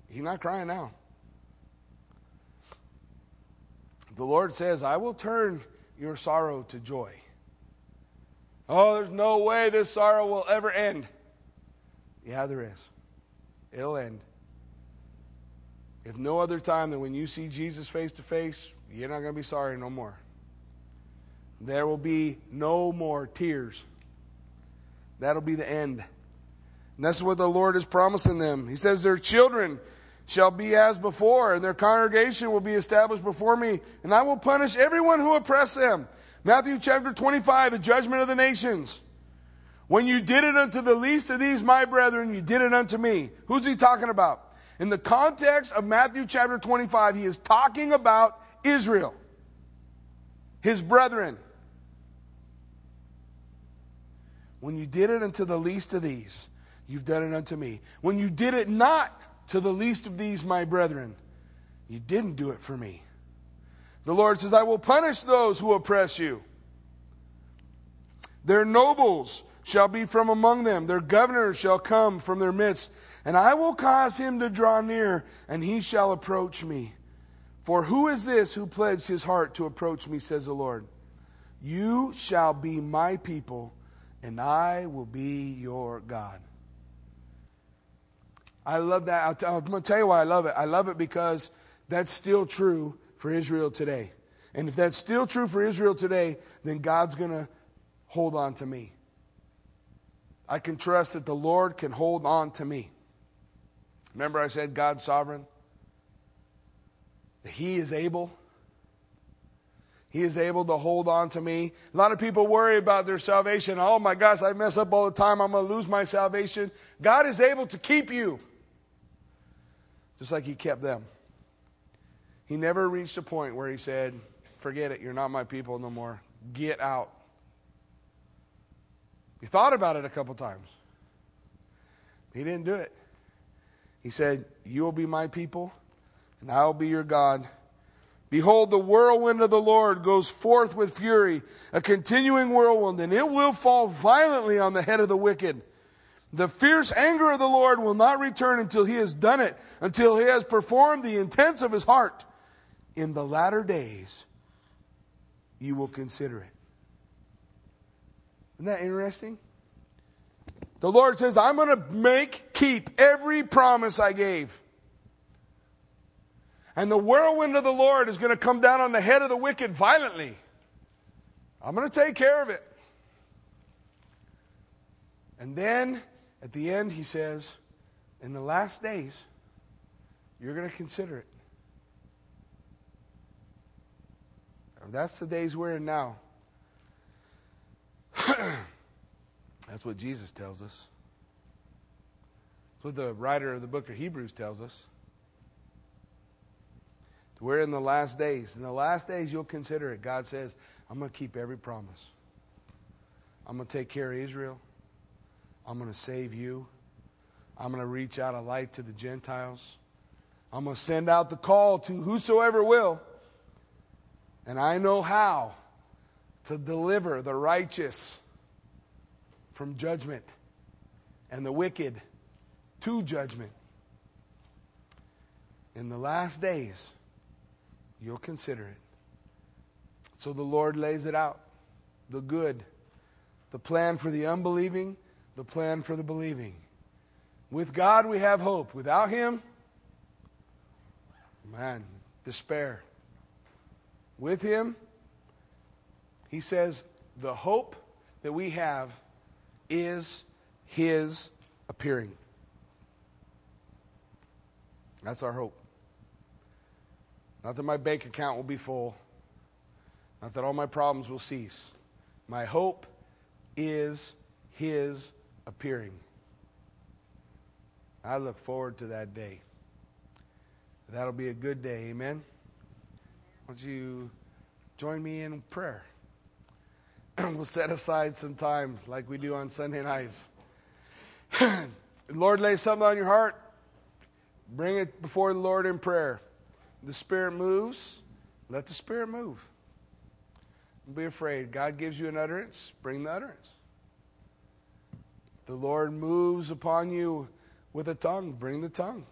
Speaker 1: He's not crying now. The Lord says, I will turn your sorrow to joy. Oh, there's no way this sorrow will ever end. Yeah, there is. It'll end. If no other time than when you see Jesus face to face, you're not going to be sorry no more. There will be no more tears. That'll be the end. And that's what the Lord is promising them. He says, Their children shall be as before, and their congregation will be established before me, and I will punish everyone who oppress them. Matthew chapter 25, the judgment of the nations. When you did it unto the least of these, my brethren, you did it unto me. Who's he talking about? In the context of Matthew chapter 25, he is talking about Israel, his brethren. When you did it unto the least of these, you've done it unto me. When you did it not to the least of these, my brethren, you didn't do it for me. The Lord says, I will punish those who oppress you. Their nobles shall be from among them, their governors shall come from their midst, and I will cause him to draw near, and he shall approach me. For who is this who pledged his heart to approach me, says the Lord? You shall be my people and I will be your God. I love that. i am going to tell you why I love it. I love it because that's still true for Israel today. And if that's still true for Israel today, then God's going to hold on to me. I can trust that the Lord can hold on to me. Remember, I said God's sovereign? That He is able he is able to hold on to me. A lot of people worry about their salvation. Oh my gosh, I mess up all the time. I'm going to lose my salvation. God is able to keep you, just like He kept them. He never reached a point where He said, Forget it, you're not my people no more. Get out. He thought about it a couple times. He didn't do it. He said, You will be my people, and I will be your God Behold, the whirlwind of the Lord goes forth with fury, a continuing whirlwind, and it will fall violently on the head of the wicked. The fierce anger of the Lord will not return until he has done it, until he has performed the intents of his heart. In the latter days, you will consider it. Isn't that interesting? The Lord says, I'm going to make, keep every promise I gave. And the whirlwind of the Lord is going to come down on the head of the wicked violently. I'm going to take care of it. And then at the end, he says, in the last days, you're going to consider it. That's the days we're in now. That's what Jesus tells us. That's what the writer of the book of Hebrews tells us. We're in the last days. In the last days, you'll consider it. God says, I'm going to keep every promise. I'm going to take care of Israel. I'm going to save you. I'm going to reach out a light to the Gentiles. I'm going to send out the call to whosoever will. And I know how to deliver the righteous from judgment and the wicked to judgment. In the last days, you'll consider it. So the Lord lays it out the good, the plan for the unbelieving, the plan for the believing. With God, we have hope. Without Him, man, despair. With Him, He says, the hope that we have is His appearing. That's our hope. Not that my bank account will be full, not that all my problems will cease. My hope is His appearing. I look forward to that day. That'll be a good day. Amen. Won't you join me in prayer? we'll set aside some time like we do on Sunday nights. Lord, lay something on your heart. Bring it before the Lord in prayer the Spirit moves, let the Spirit move. Don't be afraid. God gives you an utterance, bring the utterance. The Lord moves upon you with a tongue, bring the tongue.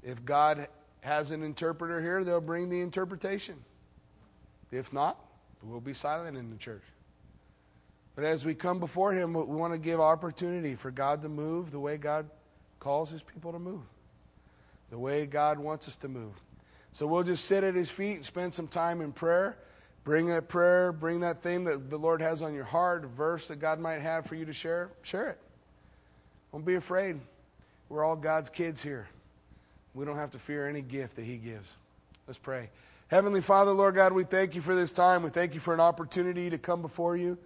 Speaker 1: If God has an interpreter here, they'll bring the interpretation. If not, we'll be silent in the church. But as we come before Him, we want to give opportunity for God to move the way God calls His people to move, the way God wants us to move. So we'll just sit at His feet and spend some time in prayer. Bring that prayer, bring that thing that the Lord has on your heart, a verse that God might have for you to share. Share it. Don't be afraid. We're all God's kids here. We don't have to fear any gift that He gives. Let's pray. Heavenly Father, Lord God, we thank you for this time. We thank you for an opportunity to come before you.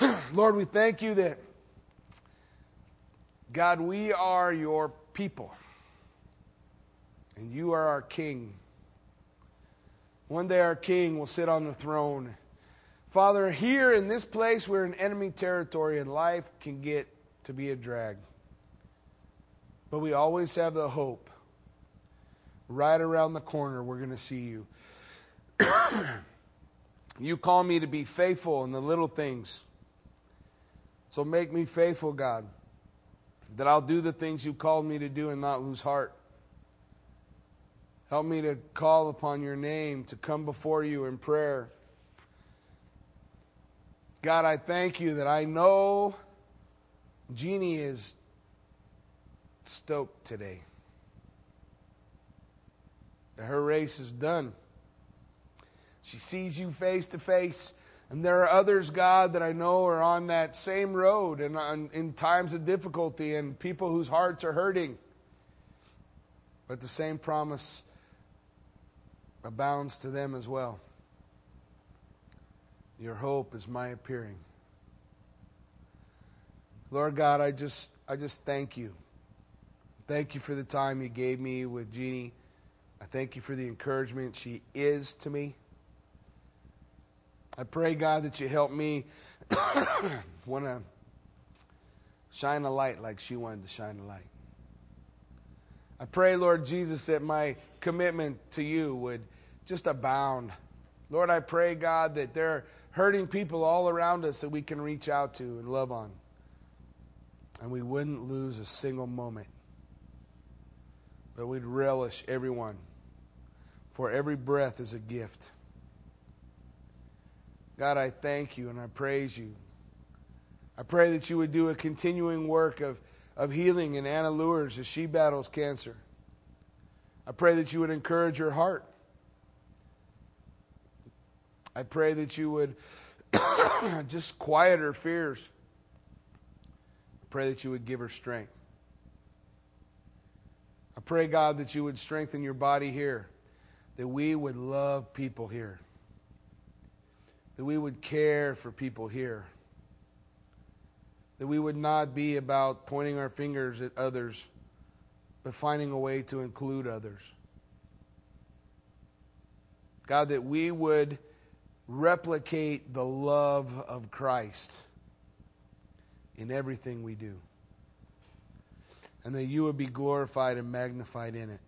Speaker 1: Lord, we thank you that, God, we are your people, and you are our King. One day our King will sit on the throne. Father, here in this place, we're in enemy territory, and life can get to be a drag. But we always have the hope. Right around the corner, we're going to see you. you call me to be faithful in the little things. So make me faithful, God, that I'll do the things you called me to do and not lose heart. Help me to call upon your name, to come before you in prayer. God, I thank you that I know Jeannie is stoked today. That her race is done. She sees you face to face. And there are others, God, that I know are on that same road and on, in times of difficulty and people whose hearts are hurting. But the same promise abounds to them as well. Your hope is my appearing. Lord God, I just I just thank you. Thank you for the time you gave me with Jeannie. I thank you for the encouragement she is to me. I pray, God, that you help me want to shine a light like she wanted to shine a light. I pray, Lord Jesus, that my commitment to you would just abound. Lord, I pray, God, that there are hurting people all around us that we can reach out to and love on. And we wouldn't lose a single moment, but we'd relish everyone, for every breath is a gift. God, I thank you and I praise you. I pray that you would do a continuing work of, of healing in Anna Lures as she battles cancer. I pray that you would encourage her heart. I pray that you would just quiet her fears. I pray that you would give her strength. I pray, God, that you would strengthen your body here, that we would love people here that we would care for people here. That we would not be about pointing our fingers at others, but finding a way to include others. God, that we would replicate the love of Christ in everything we do. And that you would be glorified and magnified in it.